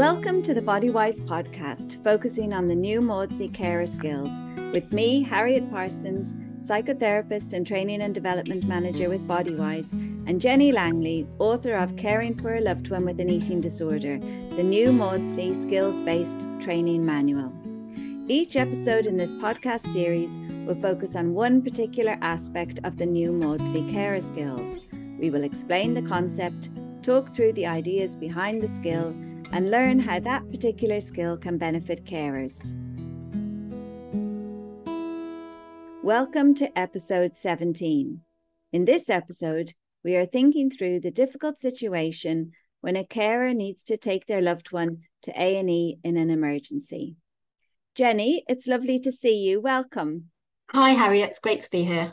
Welcome to the Bodywise podcast, focusing on the new Maudsley carer skills, with me, Harriet Parsons, psychotherapist and training and development manager with Bodywise, and Jenny Langley, author of Caring for a Loved One with an Eating Disorder, the new Maudsley skills based training manual. Each episode in this podcast series will focus on one particular aspect of the new Maudsley carer skills. We will explain the concept, talk through the ideas behind the skill, and learn how that particular skill can benefit carers. Welcome to episode 17. In this episode, we are thinking through the difficult situation when a carer needs to take their loved one to A&E in an emergency. Jenny, it's lovely to see you. Welcome. Hi, Harriet. It's great to be here.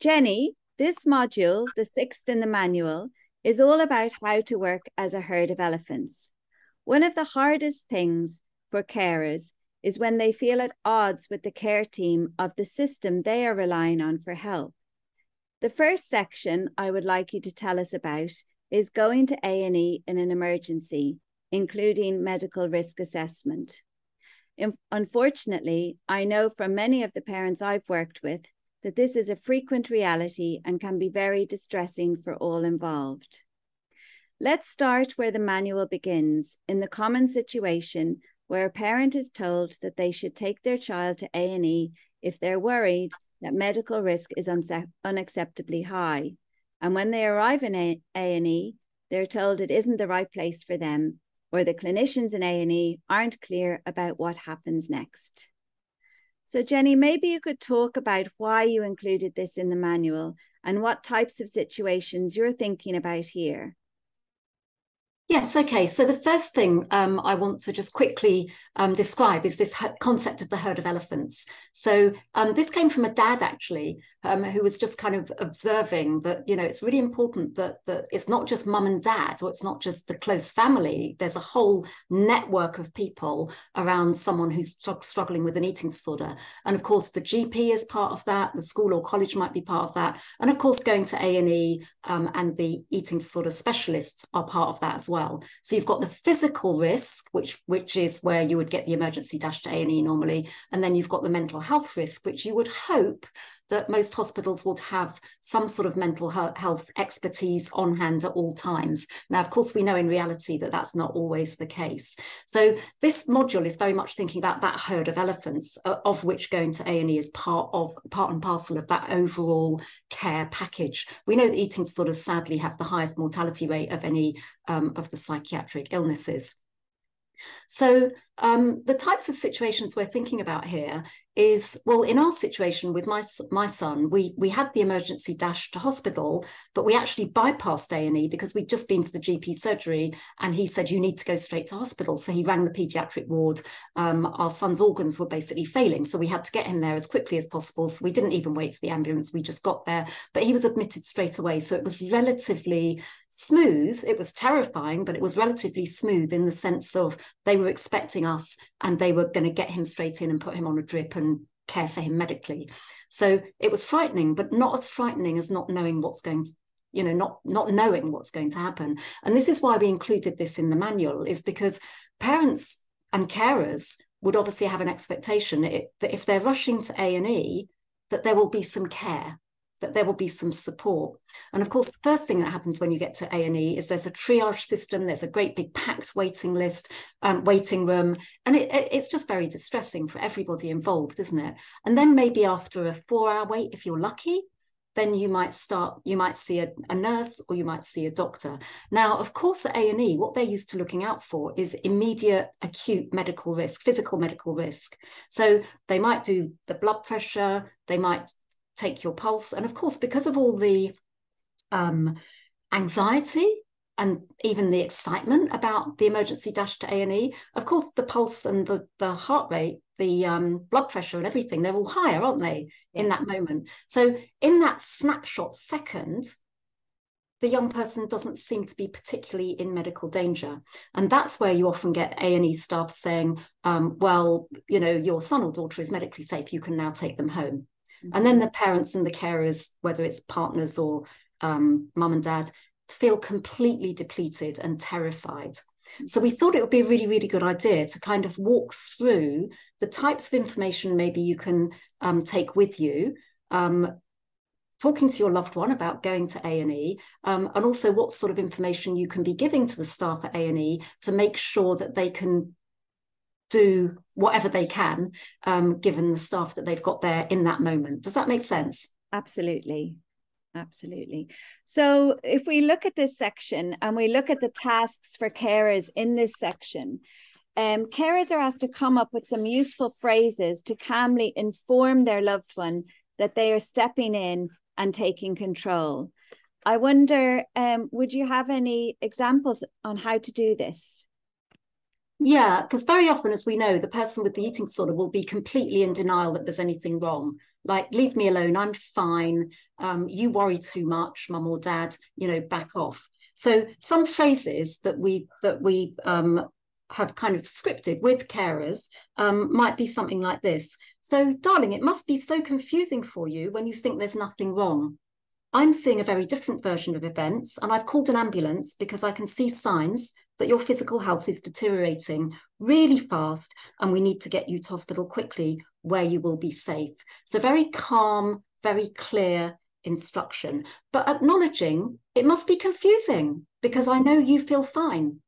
Jenny, this module, the sixth in the manual, is all about how to work as a herd of elephants. One of the hardest things for carers is when they feel at odds with the care team of the system they are relying on for help. The first section I would like you to tell us about is going to A&E in an emergency, including medical risk assessment. Unfortunately, I know from many of the parents I've worked with that this is a frequent reality and can be very distressing for all involved. Let's start where the manual begins, in the common situation where a parent is told that they should take their child to A&E if they're worried that medical risk is unacceptably high. And when they arrive in A&E, they're told it isn't the right place for them, or the clinicians in A&E aren't clear about what happens next. So Jenny, maybe you could talk about why you included this in the manual and what types of situations you're thinking about here. Yes, okay. So the first thing um, I want to just quickly um, describe is this concept of the herd of elephants. So um, this came from a dad actually, um, who was just kind of observing that you know it's really important that that it's not just mum and dad, or it's not just the close family. There's a whole network of people around someone who's struggling with an eating disorder, and of course the GP is part of that. The school or college might be part of that, and of course going to A and E um, and the eating disorder specialists are part of that as well well. So you've got the physical risk, which which is where you would get the emergency dash to A&E normally, and then you've got the mental health risk, which you would hope that most hospitals would have some sort of mental health expertise on hand at all times. Now, of course, we know in reality that that's not always the case. So this module is very much thinking about that herd of elephants, uh, of which going to A&E is part of part and parcel of that overall care package. We know that eating disorders sadly have the highest mortality rate of any um, of the psychiatric illnesses. So um, the types of situations we're thinking about here is well in our situation with my my son we we had the emergency dash to hospital but we actually bypassed A&E because we'd just been to the GP surgery and he said you need to go straight to hospital. So he rang the pediatric ward. Um, our son's organs were basically failing so we had to get him there as quickly as possible. So we didn't even wait for the ambulance we just got there. But he was admitted straight away so it was relatively smooth. It was terrifying but it was relatively smooth in the sense of they were expecting us and they were going to get him straight in and put him on a drip and care for him medically. So it was frightening, but not as frightening as not knowing what's going to you know not not knowing what's going to happen. And this is why we included this in the manual is because parents and carers would obviously have an expectation that if they're rushing to A&E that there will be some care that there will be some support. And of course, the first thing that happens when you get to A&E is there's a triage system, there's a great big packed waiting list, um, waiting room, and it, it, it's just very distressing for everybody involved, isn't it? And then maybe after a four hour wait, if you're lucky, then you might start you might see a, a, nurse or you might see a doctor now of course at a&e what they're used to looking out for is immediate acute medical risk physical medical risk so they might do the blood pressure they might take your pulse. And of course, because of all the um, anxiety and even the excitement about the emergency dash to A&E, of course, the pulse and the, the heart rate, the um, blood pressure and everything, they're all higher, aren't they, in that moment? So in that snapshot second, the young person doesn't seem to be particularly in medical danger and that's where you often get a&e staff saying um, well you know your son or daughter is medically safe you can now take them home and then the parents and the carers, whether it's partners or um, mum and dad, feel completely depleted and terrified. So we thought it would be a really, really good idea to kind of walk through the types of information maybe you can um, take with you, um, talking to your loved one about going to A&E, um, and also what sort of information you can be giving to the staff at A&E to make sure that they can do whatever they can, um, given the staff that they've got there in that moment. Does that make sense? Absolutely. Absolutely. So, if we look at this section and we look at the tasks for carers in this section, um, carers are asked to come up with some useful phrases to calmly inform their loved one that they are stepping in and taking control. I wonder, um, would you have any examples on how to do this? Yeah, because very often, as we know, the person with the eating disorder will be completely in denial that there's anything wrong. Like, leave me alone, I'm fine. Um, you worry too much, mum or dad, you know, back off. So some phrases that we that we um, have kind of scripted with carers um, might be something like this. So, darling, it must be so confusing for you when you think there's nothing wrong. I'm seeing a very different version of events, and I've called an ambulance because I can see signs that your physical health is deteriorating really fast and we need to get you to hospital quickly where you will be safe. So, very calm, very clear instruction, but acknowledging it must be confusing because I know you feel fine.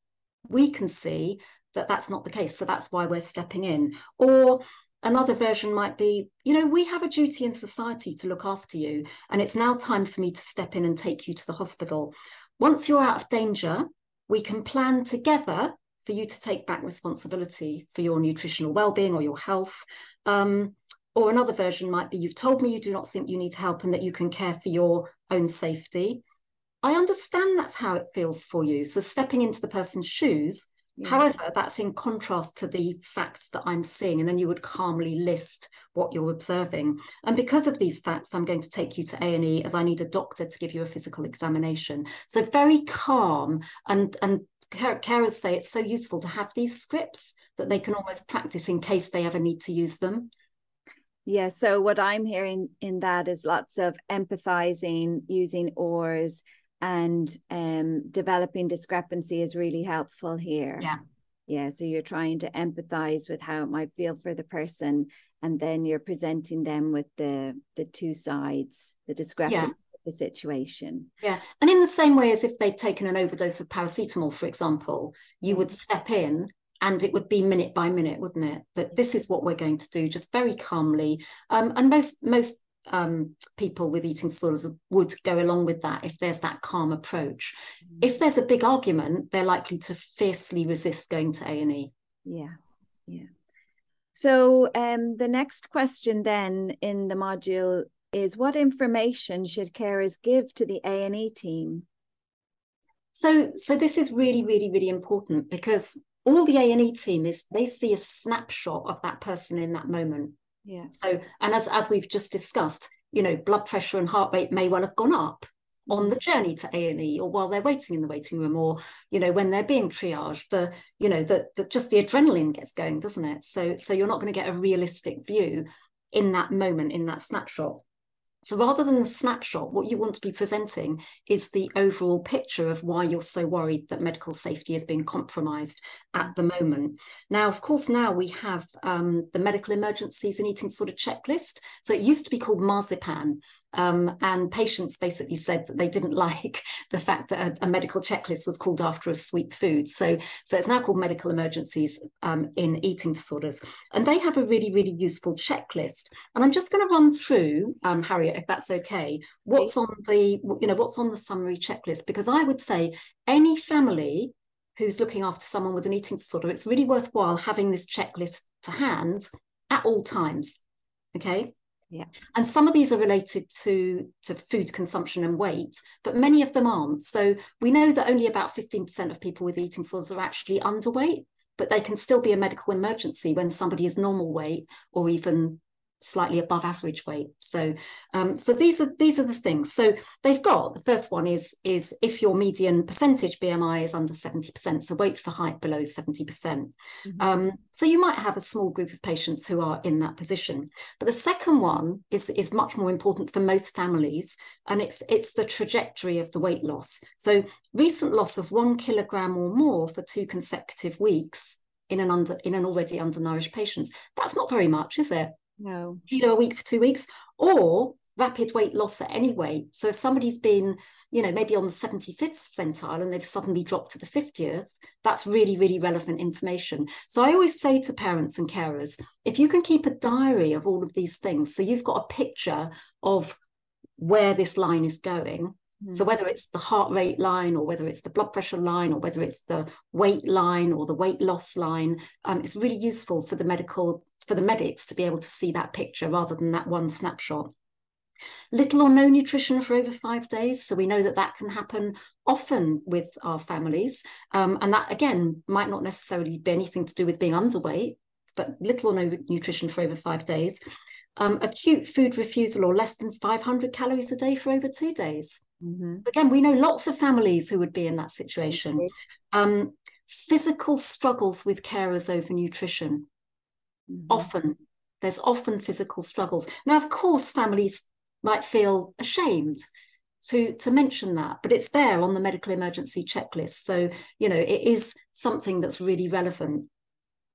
We can see that that's not the case. So, that's why we're stepping in. Or another version might be you know we have a duty in society to look after you and it's now time for me to step in and take you to the hospital once you're out of danger we can plan together for you to take back responsibility for your nutritional well-being or your health. Um, or another version might be you've told me you do not think you need help and that you can care for your own safety. I understand that's how it feels for you. So stepping into the person's shoes yeah. However, that's in contrast to the facts that I'm seeing, and then you would calmly list what you're observing. And because of these facts, I'm going to take you to A and E as I need a doctor to give you a physical examination. So very calm, and and carers say it's so useful to have these scripts that they can almost practice in case they ever need to use them. Yeah. So what I'm hearing in that is lots of empathizing, using oars, and um, developing discrepancy is really helpful here. Yeah. Yeah. So you're trying to empathize with how it might feel for the person, and then you're presenting them with the the two sides, the discrepancy. Yeah. The situation. Yeah. And in the same way as if they'd taken an overdose of paracetamol, for example, you would step in and it would be minute by minute, wouldn't it? That this is what we're going to do, just very calmly. Um, and most most um, people with eating disorders would go along with that if there's that calm approach. Mm-hmm. If there's a big argument, they're likely to fiercely resist going to A and E. Yeah, yeah. So um, the next question then in the module is: What information should carers give to the A and E team? So, so this is really, really, really important because all the A and E team is they see a snapshot of that person in that moment. Yeah. So, and as as we've just discussed, you know, blood pressure and heart rate may well have gone up on the journey to A&E or while they're waiting in the waiting room or you know when they're being triaged the you know that just the adrenaline gets going doesn't it so so you're not going to get a realistic view in that moment in that snapshot so rather than the snapshot, what you want to be presenting is the overall picture of why you're so worried that medical safety is being compromised at the moment. Now, of course, now we have um, the medical emergencies and eating disorders checklist. So it used to be called MARSIPAN, um, and patients basically said that they didn't like the fact that a, a, medical checklist was called after a sweet food. So, so it's now called medical emergencies um, in eating disorders. And they have a really, really useful checklist. And I'm just going to run through, um, Harriet, if that's okay, what's on the, you know, what's on the summary checklist, because I would say any family who's looking after someone with an eating disorder, it's really worthwhile having this checklist to hand at all times. Okay. Yeah. And some of these are related to, to food consumption and weight, but many of them aren't. So we know that only about 15% of people with eating disorders are actually underweight, but they can still be a medical emergency when somebody is normal weight or even slightly above average weight. So, um, so these are these are the things. So they've got the first one is is if your median percentage BMI is under seventy percent, so weight for height below seventy percent. Mm-hmm. Um, so you might have a small group of patients who are in that position. But the second one is is much more important for most families, and it's it's the trajectory of the weight loss. So recent loss of one kilogram or more for two consecutive weeks in an under in an already undernourished patient. That's not very much, is it? No. Kilo a week for two weeks, or rapid weight loss at any weight. So if somebody's been, you know, maybe on the 75th centile and they've suddenly dropped to the 50th, that's really, really relevant information. So I always say to parents and carers, if you can keep a diary of all of these things, so you've got a picture of where this line is going. Mm. So whether it's the heart rate line or whether it's the blood pressure line or whether it's the weight line or the weight loss line, um, it's really useful for the medical for the medics to be able to see that picture rather than that one snapshot. Little or no nutrition for over five days. So we know that that can happen often with our families. Um, and that, again, might not necessarily be anything to do with being underweight, but little or no nutrition for over five days. Um, acute food refusal or less than 500 calories a day for over two days. Mm-hmm. Again, we know lots of families who would be in that situation. Um, physical struggles with carers over nutrition. Mm-hmm. Often, there's often physical struggles. Now, of course, families might feel ashamed to to mention that but it's there on the medical emergency checklist so you know it is something that's really relevant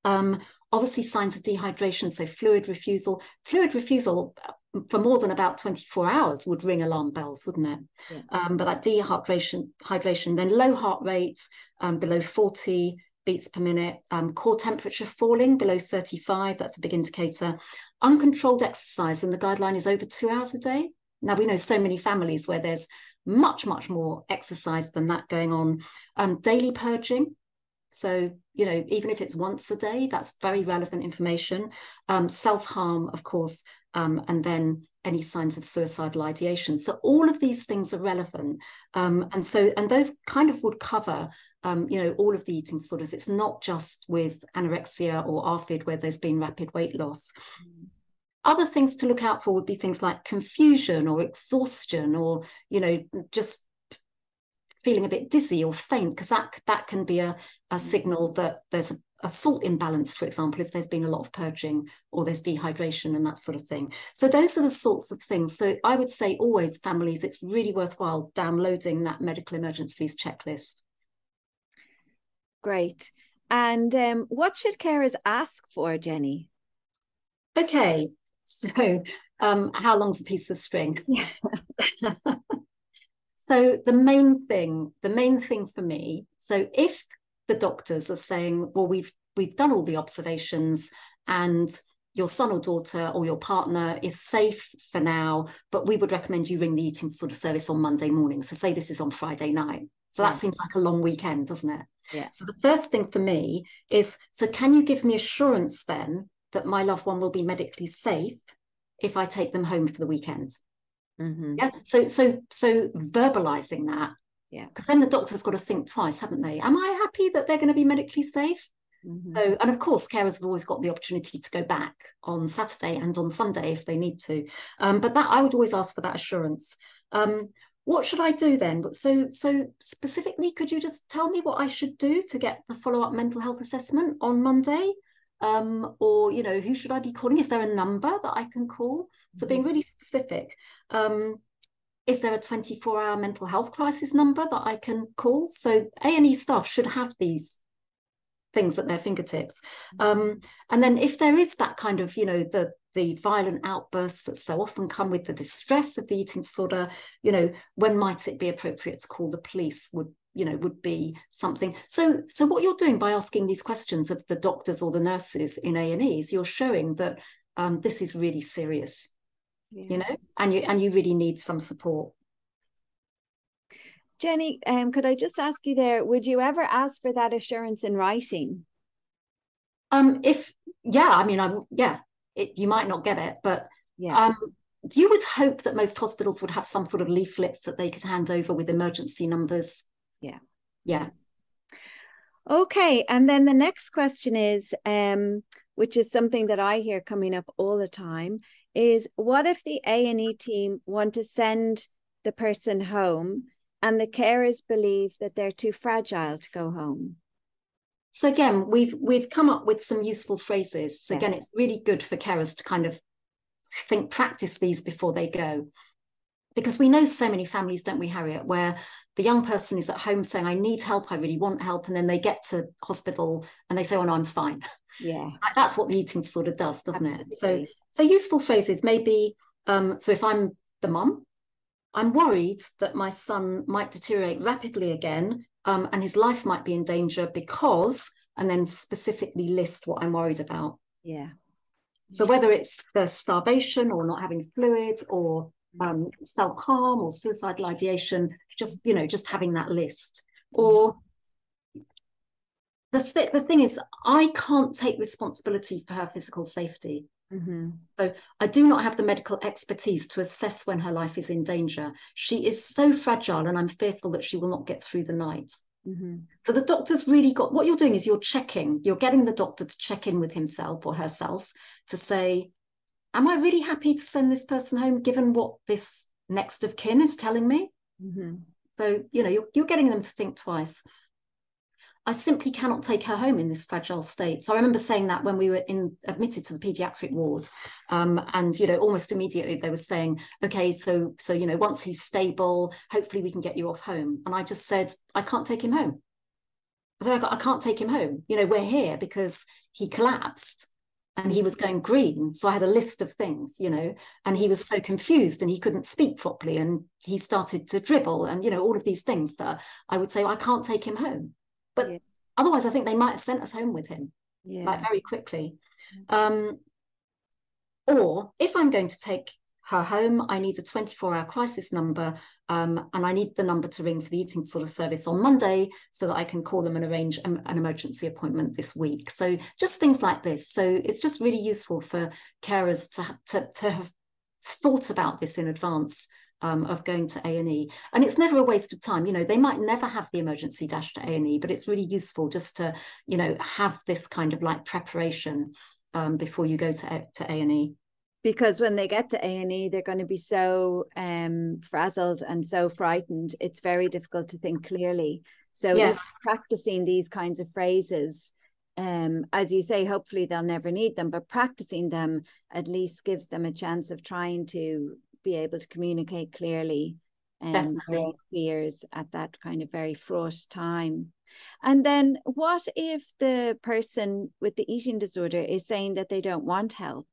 um, obviously signs of dehydration so fluid refusal fluid refusal uh, for more than about 24 hours would ring alarm bells wouldn't it yeah. um, but that dehydration hydration then low heart rates um, below 40 beats per minute, um, core temperature falling below 35, that's a big indicator. Uncontrolled exercise, and the guideline is over two hours a day. Now, we know so many families where there's much, much more exercise than that going on. Um, daily purging. So, you know, even if it's once a day, that's very relevant information. Um, Self harm, of course, um, and then any signs of suicidal ideation. So all of these things are relevant, um, and so and those kind of would cover, um, you know, all of the eating disorders. It's not just with anorexia or ARFID where there's been rapid weight loss. Other things to look out for would be things like confusion or exhaustion, or you know, just feeling a bit dizzy or faint, because that that can be a, a mm. signal that there's a a salt imbalance, for example, if there's been a lot of purging or there's dehydration and that sort of thing. So those are the sorts of things. So I would say always families, it's really worthwhile downloading that medical emergencies checklist. Great. And um, what should carers ask for, Jenny? Okay, so um, how long's a piece of string? so the main thing, the main thing for me, so if the doctors are saying, well, we've we've done all the observations and your son or daughter or your partner is safe for now, but we would recommend you ring the eating disorder service on Monday morning. So say this is on Friday night. So that seems like a long weekend, doesn't it? Yeah. So the first thing for me is so can you give me assurance then that my loved one will be medically safe if I take them home for the weekend? Mm-hmm. Yeah. So so so verbalizing that yeah. Because then the doctor's got to think twice, haven't they? Am I happy that they're going to be medically safe? Mm-hmm. So, and of course, carers have always got the opportunity to go back on Saturday and on Sunday if they need to. Um, but that I would always ask for that assurance. Um, what should I do then? So, so specifically, could you just tell me what I should do to get the follow-up mental health assessment on Monday? Um, or you know, who should I be calling? Is there a number that I can call? So, being mm-hmm. really specific. Um, is there a 24 hour mental health crisis number that I can call? So A&E staff should have these things at their fingertips. Mm-hmm. Um, and then if there is that kind of, you know, the the violent outbursts that so often come with the distress of the eating disorder, you know, when might it be appropriate to call the police would you know would be something. So so what you're doing by asking these questions of the doctors or the nurses in a&e is you're showing that um, this is really serious yeah. you know and you and you really need some support. Jenny um, could i just ask you there would you ever ask for that assurance in writing? Um if yeah i mean i'm yeah it, you might not get it but yeah. um you would hope that most hospitals would have some sort of leaflets that they could hand over with emergency numbers yeah yeah okay and then the next question is um which is something that I hear coming up all the time, is what if the A&E team want to send the person home and the carers believe that they're too fragile to go home? So again, we've we've come up with some useful phrases. So yes. again, it's really good for carers to kind of think practice these before they go because we know so many families don't we harriet where the young person is at home saying i need help i really want help and then they get to hospital and they say oh no i'm fine. Yeah. That's what the eating disorder does doesn't Absolutely. it? So so useful phrases. Maybe um so if i'm the mum i'm worried that my son might deteriorate rapidly again um, and his life might be in danger because and then specifically list what i'm worried about. Yeah. So whether it's the starvation or not having fluid or um, self harm or suicidal ideation, just you know, just having that list. Or the th- the thing is, I can't take responsibility for her physical safety. Mm-hmm. So I do not have the medical expertise to assess when her life is in danger. She is so fragile, and I'm fearful that she will not get through the night. Mm-hmm. So the doctor's really got what you're doing is you're checking, you're getting the doctor to check in with himself or herself to say, Am I really happy to send this person home given what this next of kin is telling me? Mm-hmm. So, you know, you're, you're getting them to think twice. I simply cannot take her home in this fragile state. So I remember saying that when we were in admitted to the pediatric ward, um, and you know, almost immediately they were saying, "Okay, so so you know, once he's stable, hopefully we can get you off home." And I just said, "I can't take him home." I said, "I can't take him home. You know, we're here because he collapsed." And he was going green so i had a list of things you know and he was so confused and he couldn't speak properly and he started to dribble and you know all of these things that i would say well, i can't take him home but yeah. otherwise i think they might have sent us home with him yeah. like very quickly um, or if i'm going to take her home i need a 24 hour crisis number um, and i need the number to ring for the eating disorder service on monday so that i can call them and arrange an, an emergency appointment this week so just things like this so it's just really useful for carers to, to, to have thought about this in advance um, of going to A&E. And it's never a waste of time. You know, they might never have the emergency dash to A&E, but it's really useful just to, you know, have this kind of like preparation um, before you go to, to A&E. Because when they get to A&E, they're going to be so um, frazzled and so frightened. It's very difficult to think clearly. So yeah. practicing these kinds of phrases um, as you say, hopefully they'll never need them, but practicing them at least gives them a chance of trying to be able to communicate clearly and their fears at that kind of very fraught time. And then what if the person with the eating disorder is saying that they don't want help?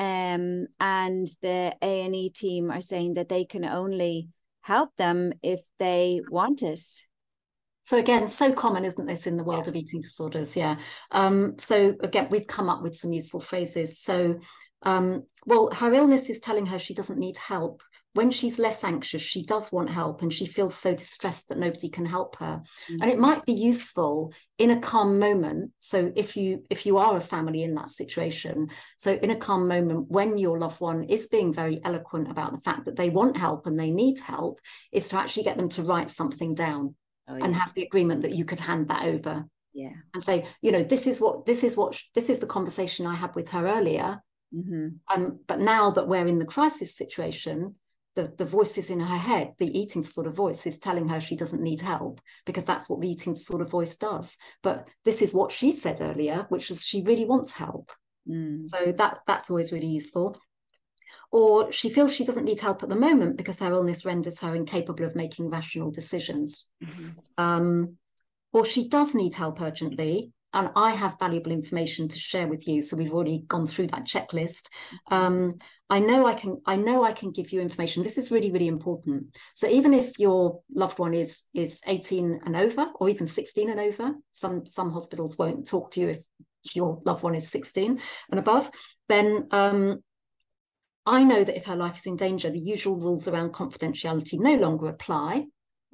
Um, and the A&E team are saying that they can only help them if they want it. So again, so common, isn't this, in the world yeah. of eating disorders? Yeah. Um, so again, we've come up with some useful phrases. So um, well, her illness is telling her she doesn't need help. When she's less anxious, she does want help and she feels so distressed that nobody can help her. Mm-hmm. And it might be useful in a calm moment. So if you if you are a family in that situation, so in a calm moment when your loved one is being very eloquent about the fact that they want help and they need help, is to actually get them to write something down oh, yeah. and have the agreement that you could hand that over yeah and say you know this is what this is what this is the conversation i had with her earlier Mm-hmm. Um, but now that we're in the crisis situation, the, the voices in her head, the eating disorder voice is telling her she doesn't need help because that's what the eating disorder voice does. But this is what she said earlier, which is she really wants help. Mm. So that that's always really useful. Or she feels she doesn't need help at the moment because her illness renders her incapable of making rational decisions. Mm-hmm. Um, or she does need help urgently, and I have valuable information to share with you. So we've already gone through that checklist. Mm-hmm. Um, I know I can. I know I can give you information. This is really, really important. So even if your loved one is is 18 and over, or even 16 and over, some some hospitals won't talk to you if your loved one is 16 and above. Then um, I know that if her life is in danger, the usual rules around confidentiality no longer apply.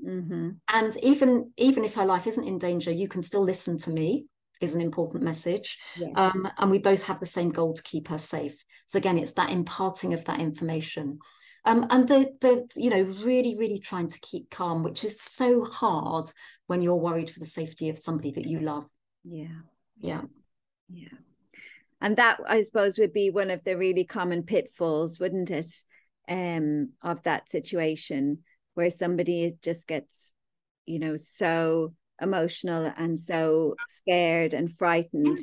Mm-hmm. And even even if her life isn't in danger, you can still listen to me is an important message. Yes. Um, and we both have the same goal to keep her safe. So again, it's that imparting of that information. Um, and the the you know really really trying to keep calm, which is so hard when you're worried for the safety of somebody that you love. Yeah. Yeah. Yeah. and that I suppose would be one of the really common pitfalls, wouldn't it? Um, of that situation where somebody just gets, you know, so emotional and so scared and frightened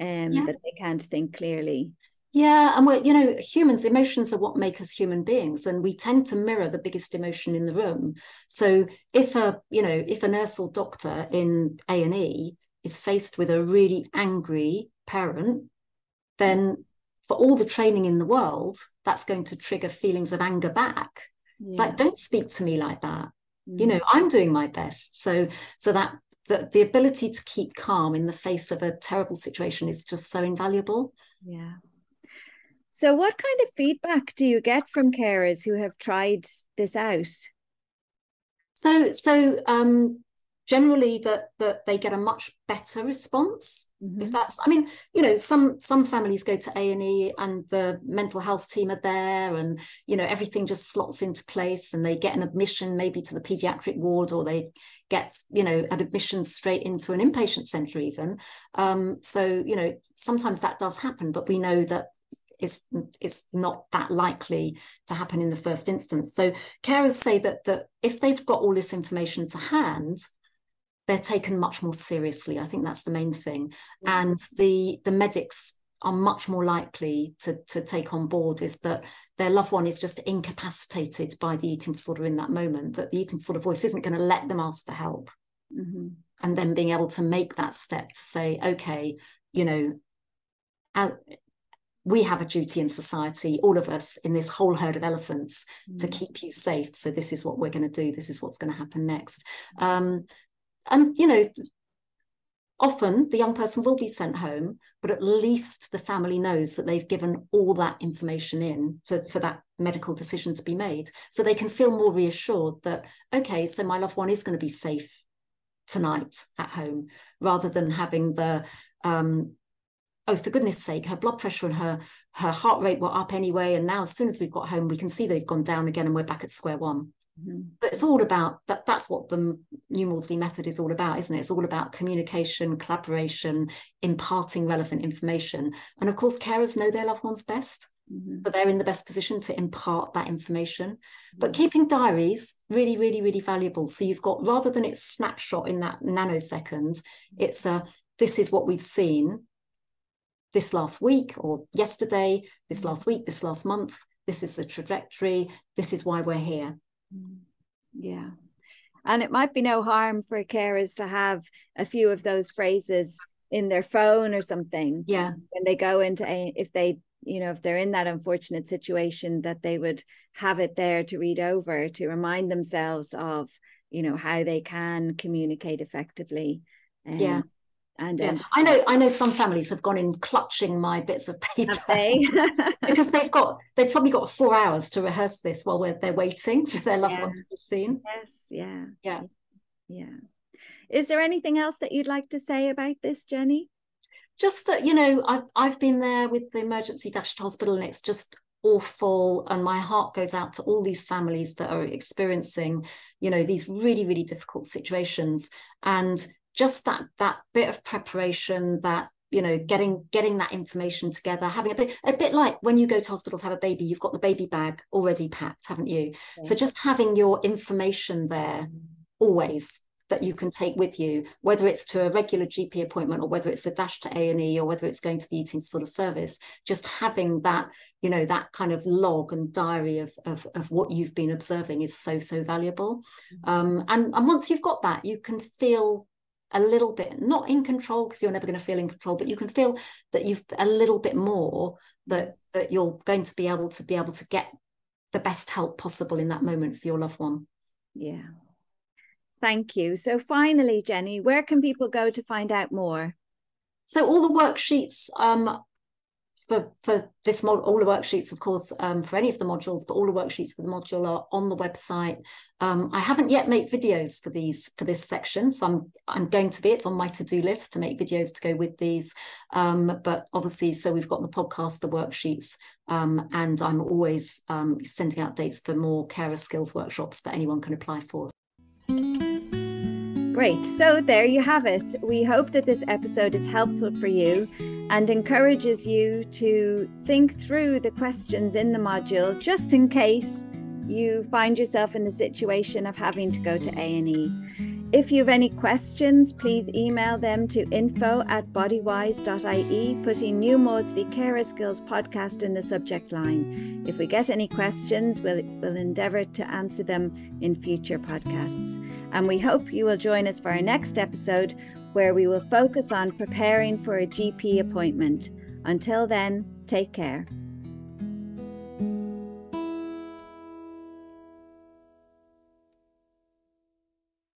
um, yeah. that they can't think clearly. Yeah, and we're, you know, humans, emotions are what make us human beings, and we tend to mirror the biggest emotion in the room. So if a, you know, if a nurse or doctor in A and E is faced with a really angry parent, then for all the training in the world, that's going to trigger feelings of anger back. Yeah. It's like, don't speak to me like that. Mm. You know, I'm doing my best. So, so that the, the ability to keep calm in the face of a terrible situation is just so invaluable. Yeah. So, what kind of feedback do you get from carers who have tried this out? So, so um, generally, that that they get a much better response. Mm-hmm. If that's, I mean, you know, some some families go to A and E, and the mental health team are there, and you know, everything just slots into place, and they get an admission maybe to the pediatric ward, or they get you know an admission straight into an inpatient centre even. Um, so you know, sometimes that does happen, but we know that it's it's not that likely to happen in the first instance. So carers say that that if they've got all this information to hand, they're taken much more seriously. I think that's the main thing. Mm. And the the medics are much more likely to, to take on board is that their loved one is just incapacitated by the eating disorder in that moment, that the eating disorder voice isn't going to let them ask for help. Mm-hmm. And then being able to make that step to say, okay, you know, we have a duty in society, all of us in this whole herd of elephants, mm. to keep you safe. So this is what we're going to do. This is what's going to happen next. Um, and you know, often the young person will be sent home, but at least the family knows that they've given all that information in to, for that medical decision to be made, so they can feel more reassured that okay, so my loved one is going to be safe tonight at home, rather than having the um, oh for goodness sake her blood pressure and her her heart rate were up anyway. And now as soon as we've got home we can see they've gone down again and we're back at square one mm-hmm. but it's all about that that's what the new Maudsley method is all about isn't it it's all about communication collaboration imparting relevant information and of course carers know their loved ones best mm-hmm. but they're in the best position to impart that information mm-hmm. but keeping diaries really really really valuable so you've got rather than it's snapshot in that nanosecond it's a this is what we've seen this last week or yesterday, this last week, this last month, this is the trajectory, this is why we're here. Yeah. And it might be no harm for carers to have a few of those phrases in their phone or something. Yeah. When they go into a, if they, you know, if they're in that unfortunate situation, that they would have it there to read over to remind themselves of, you know, how they can communicate effectively. Um, yeah and yeah. um, I know I know some families have gone in clutching my bits of paper they? because they've got they've probably got four hours to rehearse this while they're waiting for their loved yeah. one to be seen. Yes, yeah, yeah, yeah. Is there anything else that you'd like to say about this, Jenny? Just that you know I've I've been there with the emergency dash hospital, and it's just awful and my heart goes out to all these families that are experiencing you know these really really difficult situations and just that that bit of preparation that you know getting getting that information together having a bit a bit like when you go to hospital to have a baby you've got the baby bag already packed haven't you yeah. so just having your information there always that you can take with you whether it's to a regular gp appointment or whether it's a dash to a&e or whether it's going to the eating disorder service just having that you know that kind of log and diary of of, of what you've been observing is so so valuable mm-hmm. um, and and once you've got that you can feel a little bit not in control because you're never going to feel in control but you can feel that you've a little bit more that that you're going to be able to be able to get the best help possible in that moment for your loved one. Yeah. Thank you. So finally jenny where can people go to find out more? So all the worksheets um, for for this mod all the worksheets of course um, for any of the modules but all the worksheets for the module are on the website um, i haven't yet made videos for these for this section so i'm i'm going to be it's on my to-do list to make videos to go with these um, but obviously so we've got the podcast the worksheets um, and i'm always um, sending out dates for more carer skills workshops that anyone can apply for Great. So there you have it. We hope that this episode is helpful for you and encourages you to think through the questions in the module just in case you find yourself in the situation of having to go to A&E. If you have any questions, please email them to info at bodywise.ie, putting New Maudsley Carer Skills podcast in the subject line. If we get any questions, we'll, we'll endeavour to answer them in future podcasts. And we hope you will join us for our next episode, where we will focus on preparing for a GP appointment. Until then, take care.